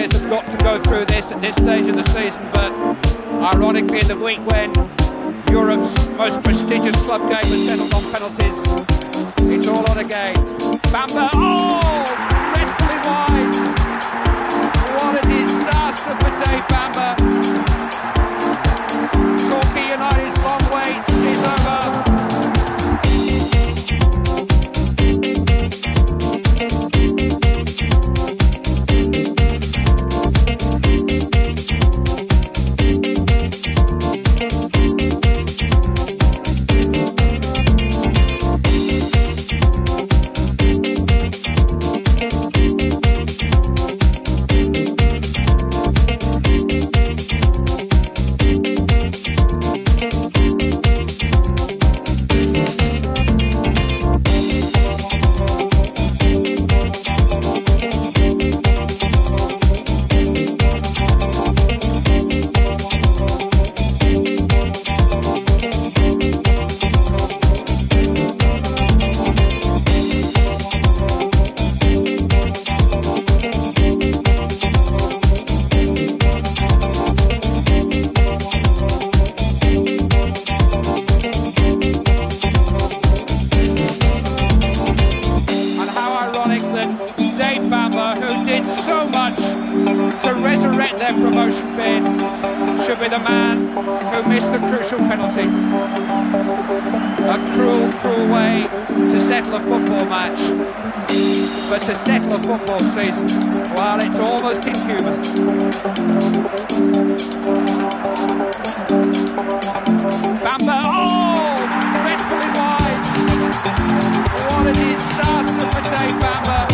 players have got to go through this at this stage of the season, but ironically, in the week when Europe's most prestigious club game was settled on penalties, it's all on again. Bamber, oh, dreadfully wide. What a disaster for Dave Bamber. Torquay United's long wait is over. cruel, cruel way to settle a football match. But to settle a football season, while it's almost inhuman. Bamber, oh! Dreadfully wide! What a disaster for Dave Bamber!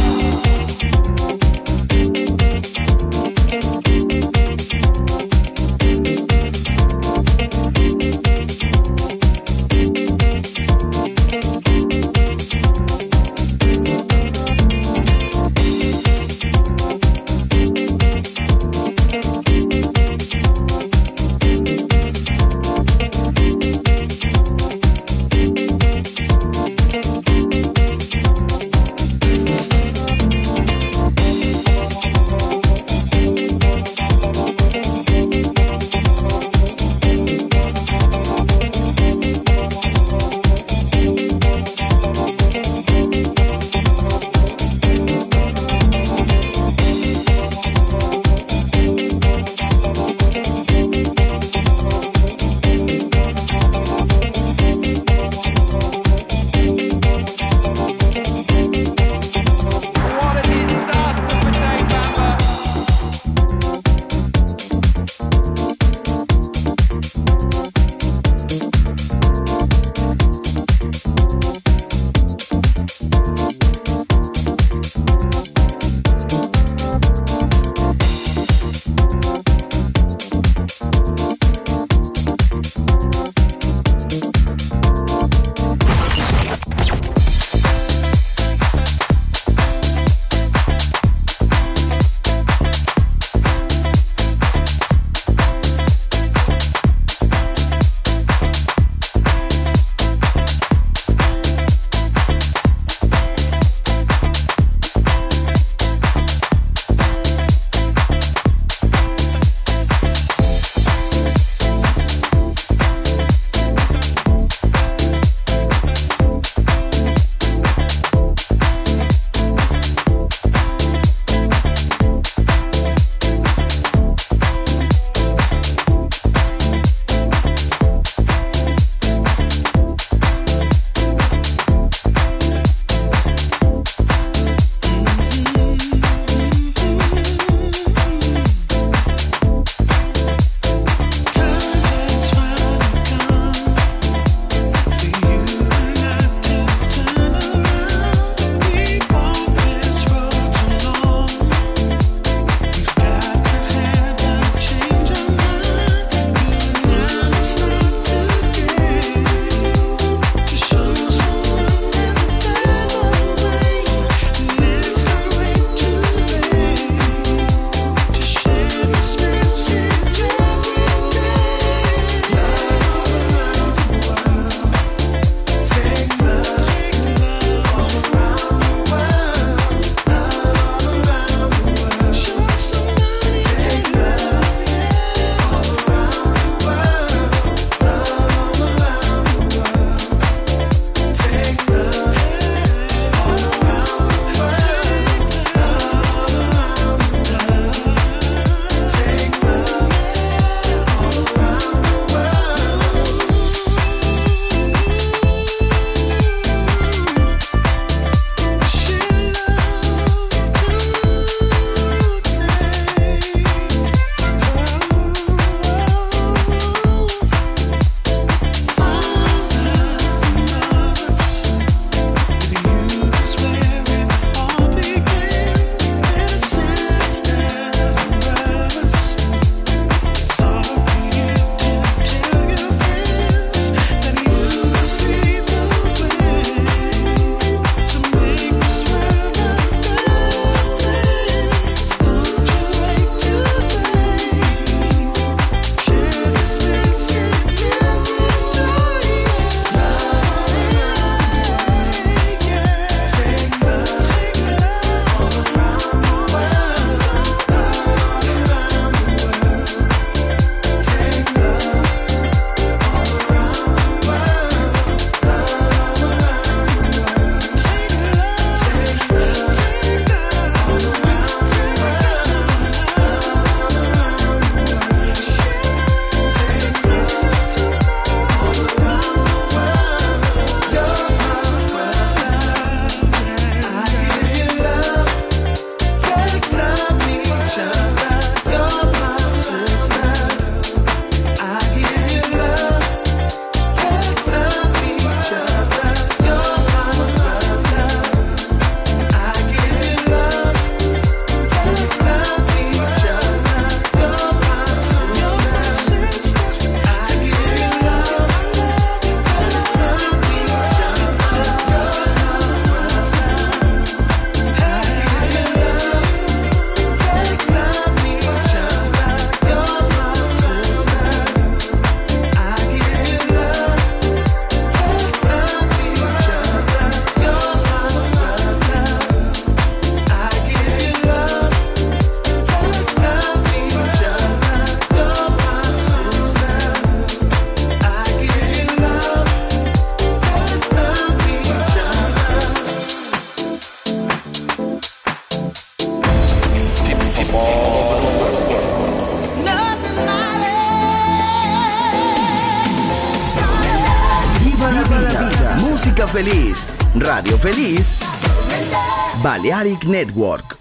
Balearic Network.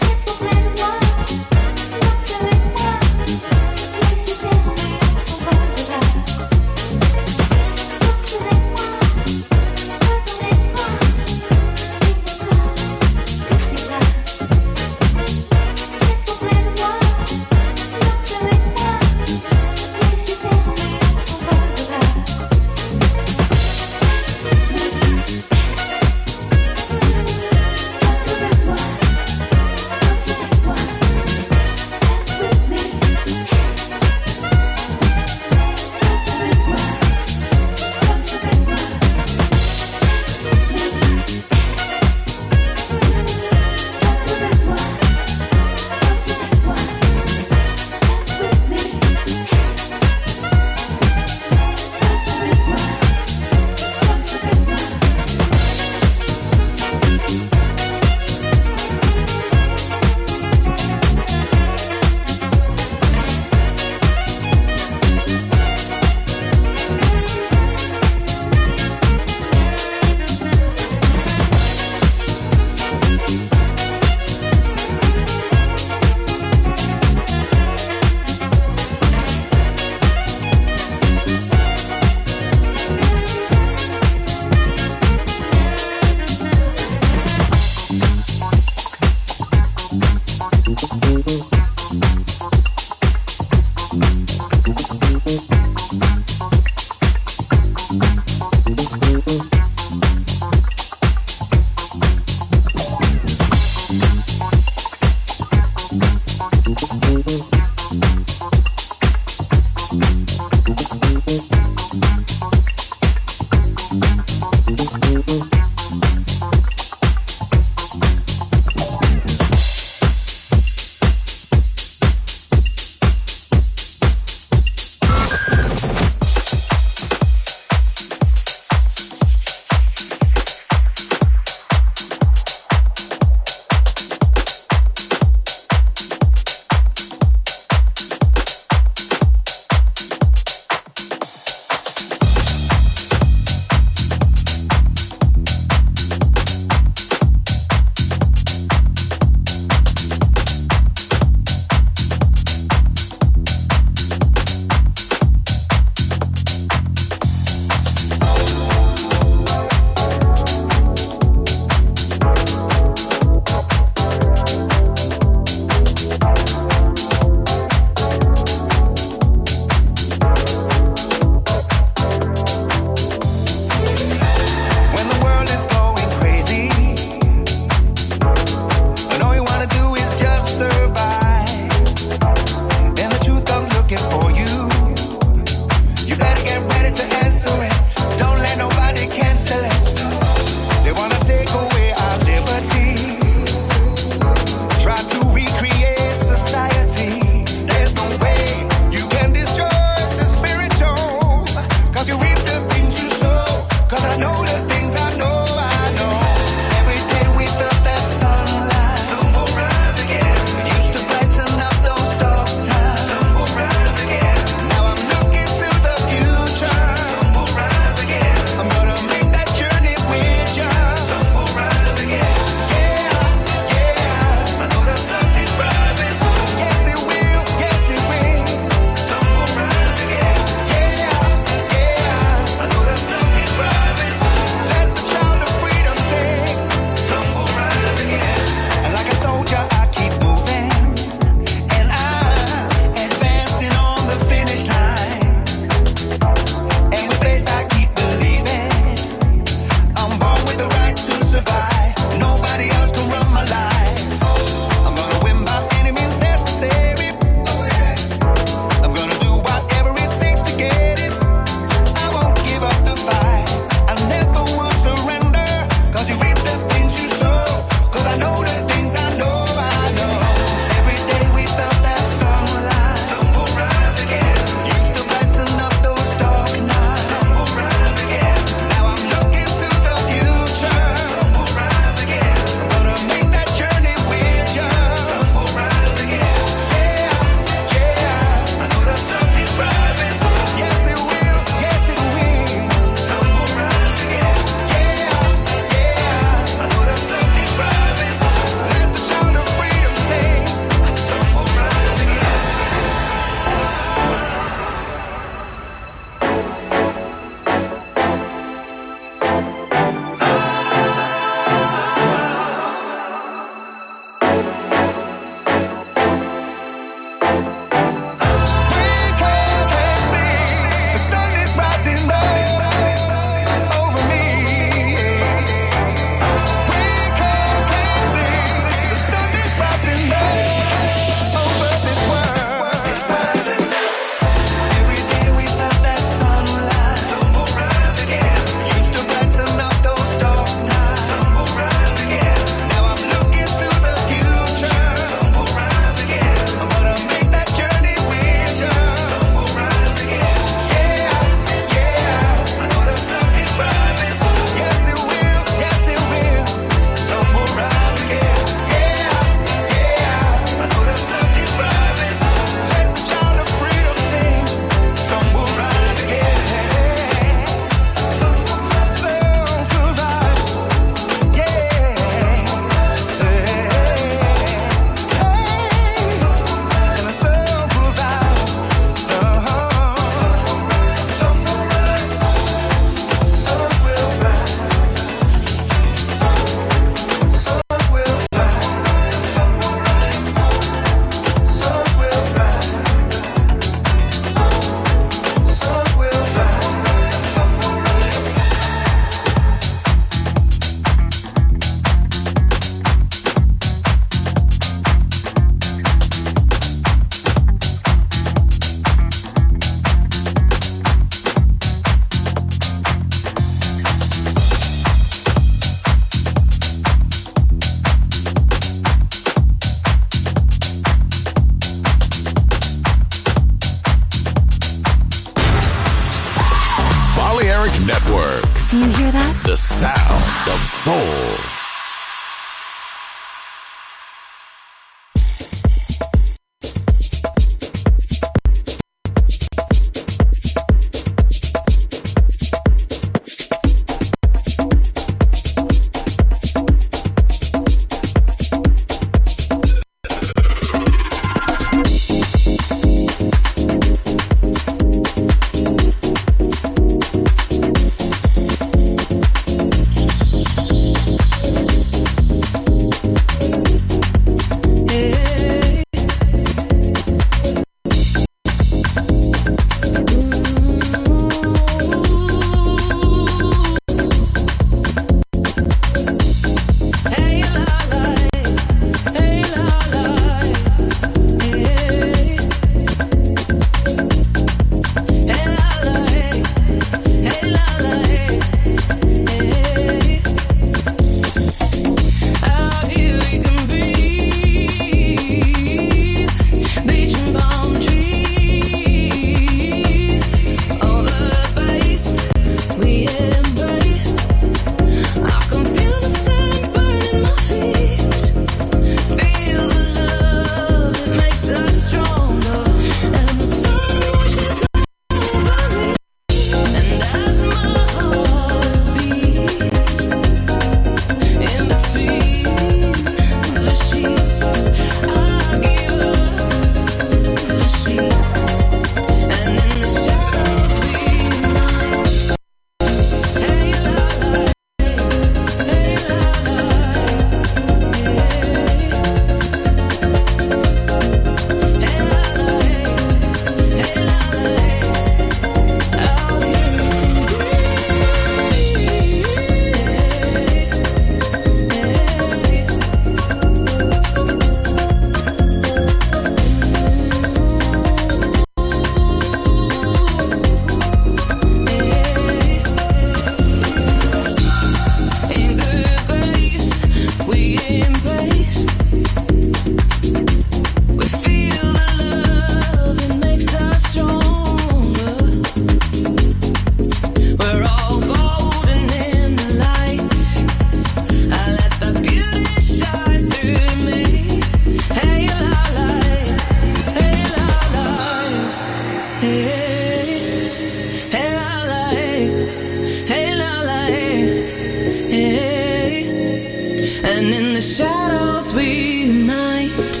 and in the shadows we unite.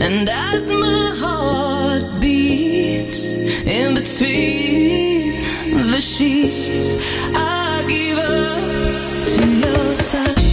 And as my heart beats in between the sheets, I give up to your touch.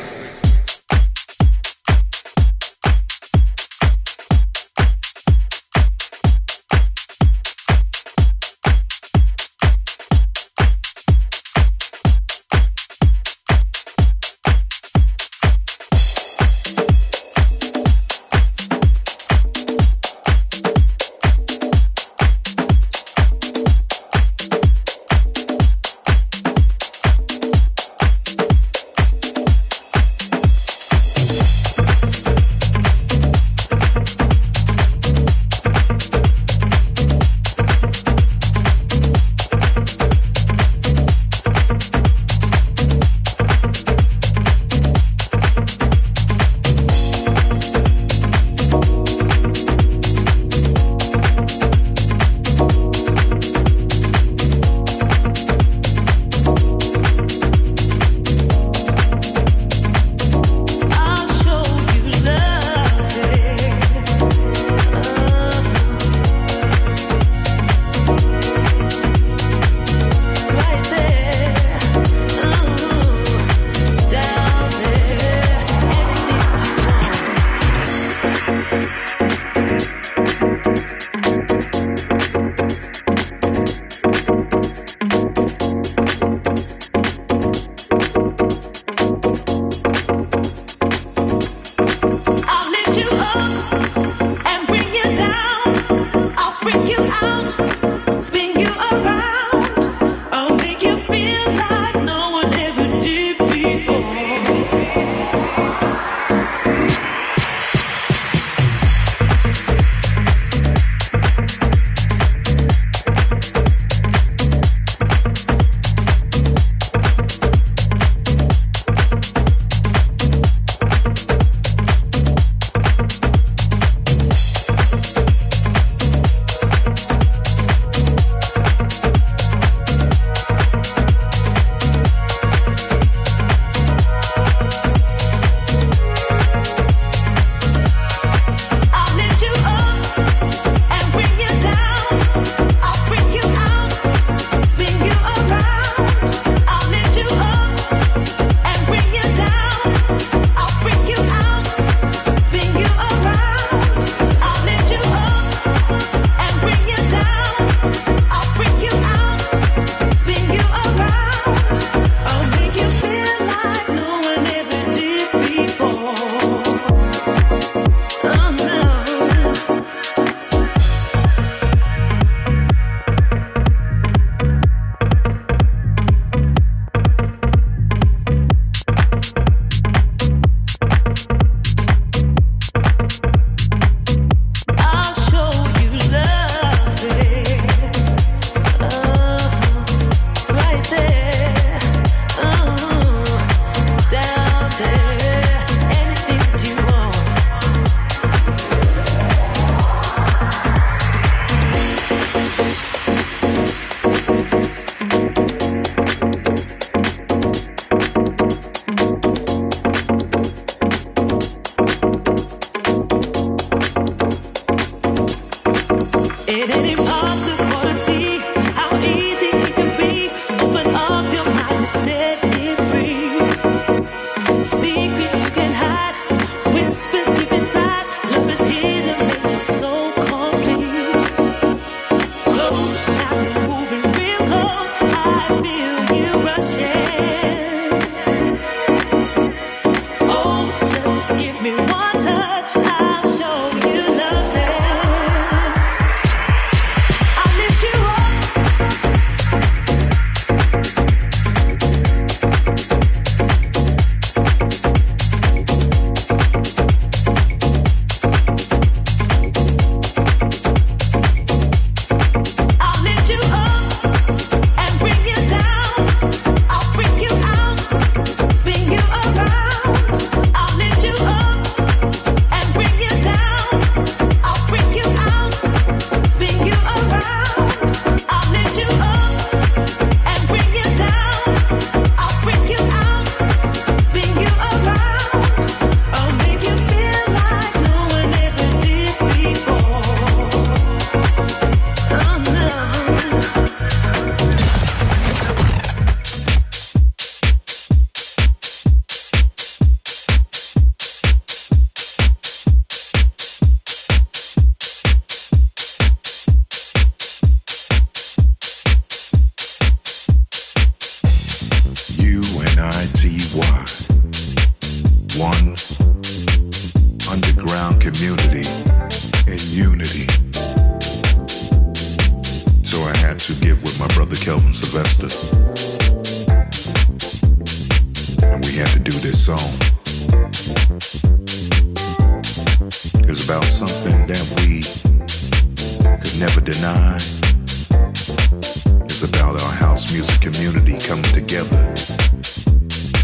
About our house music community coming together.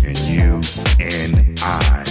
And you and I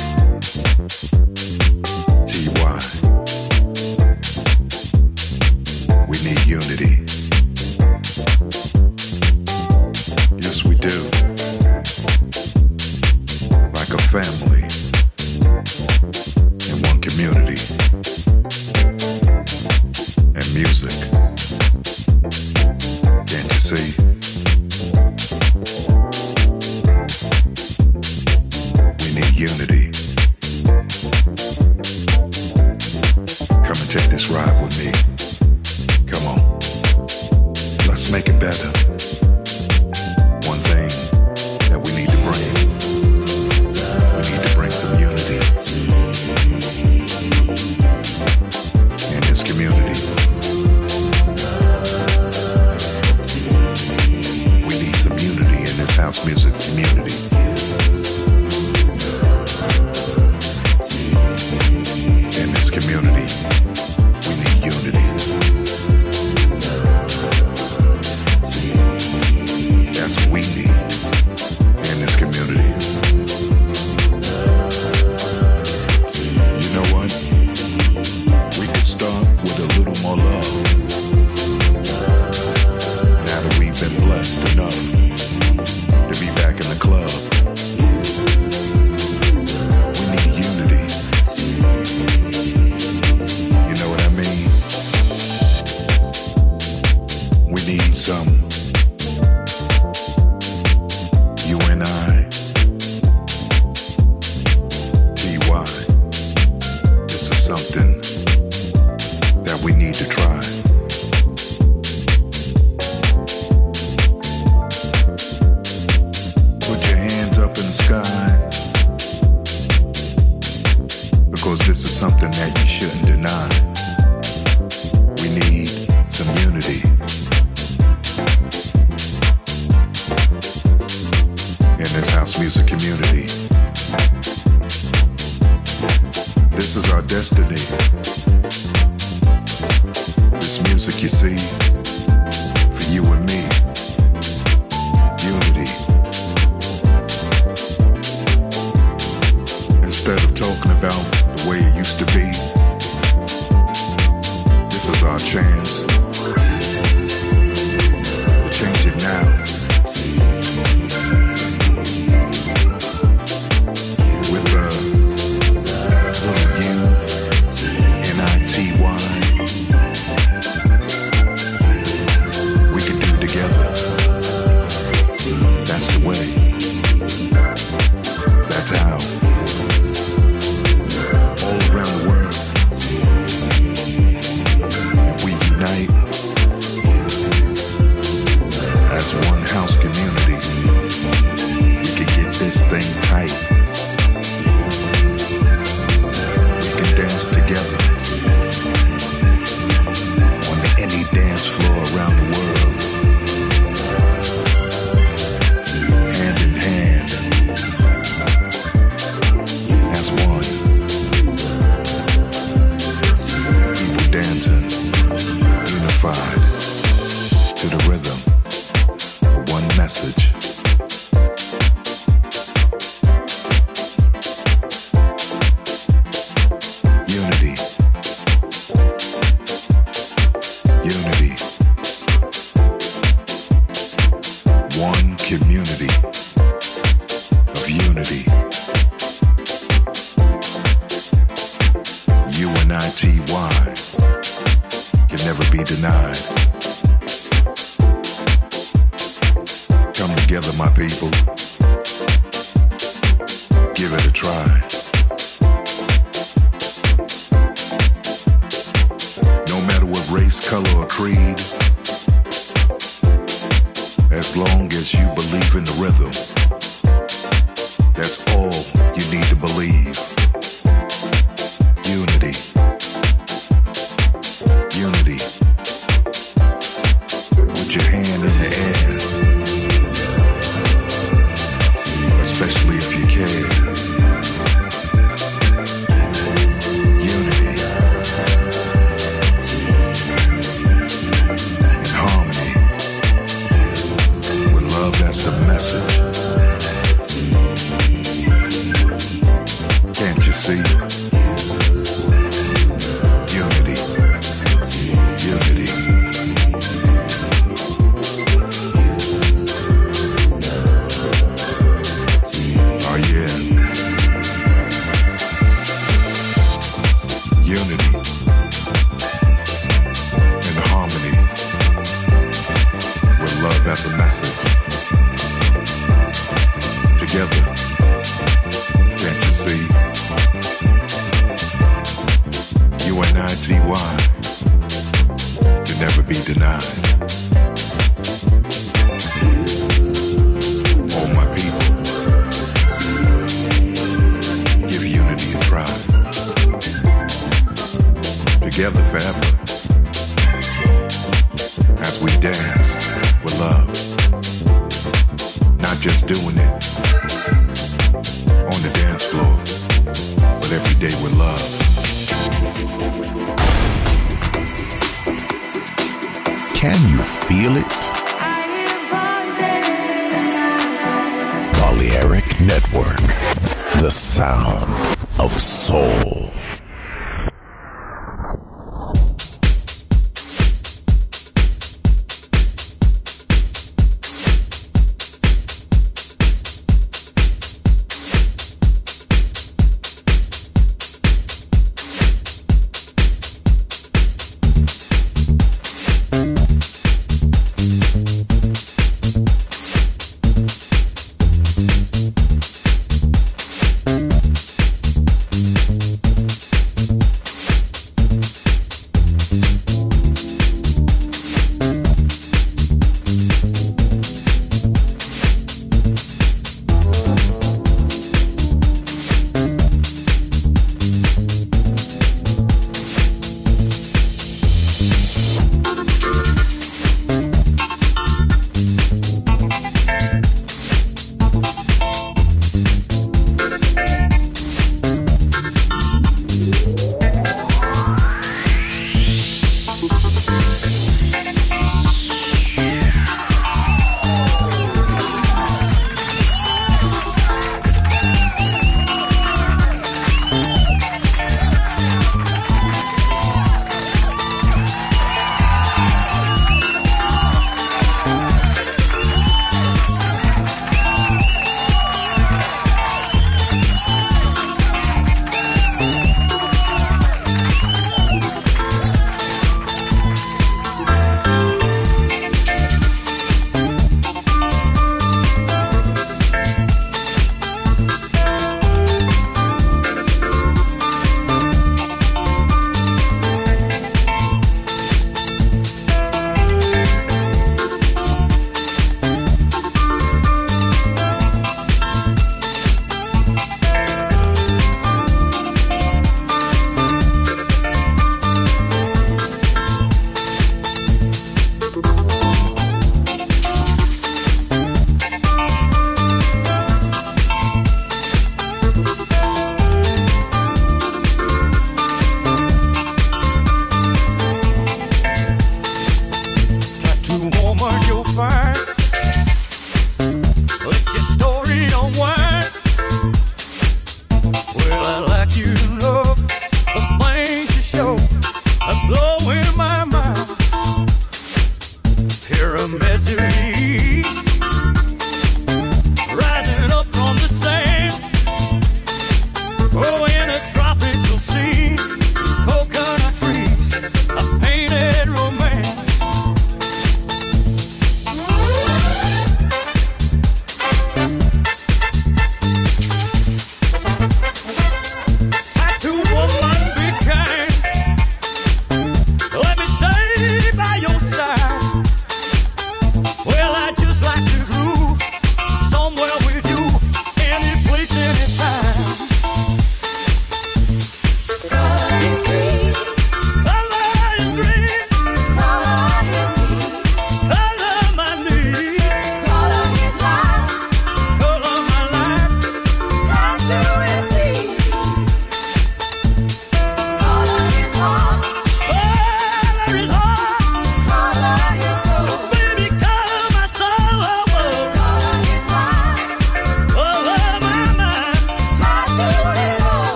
be denied.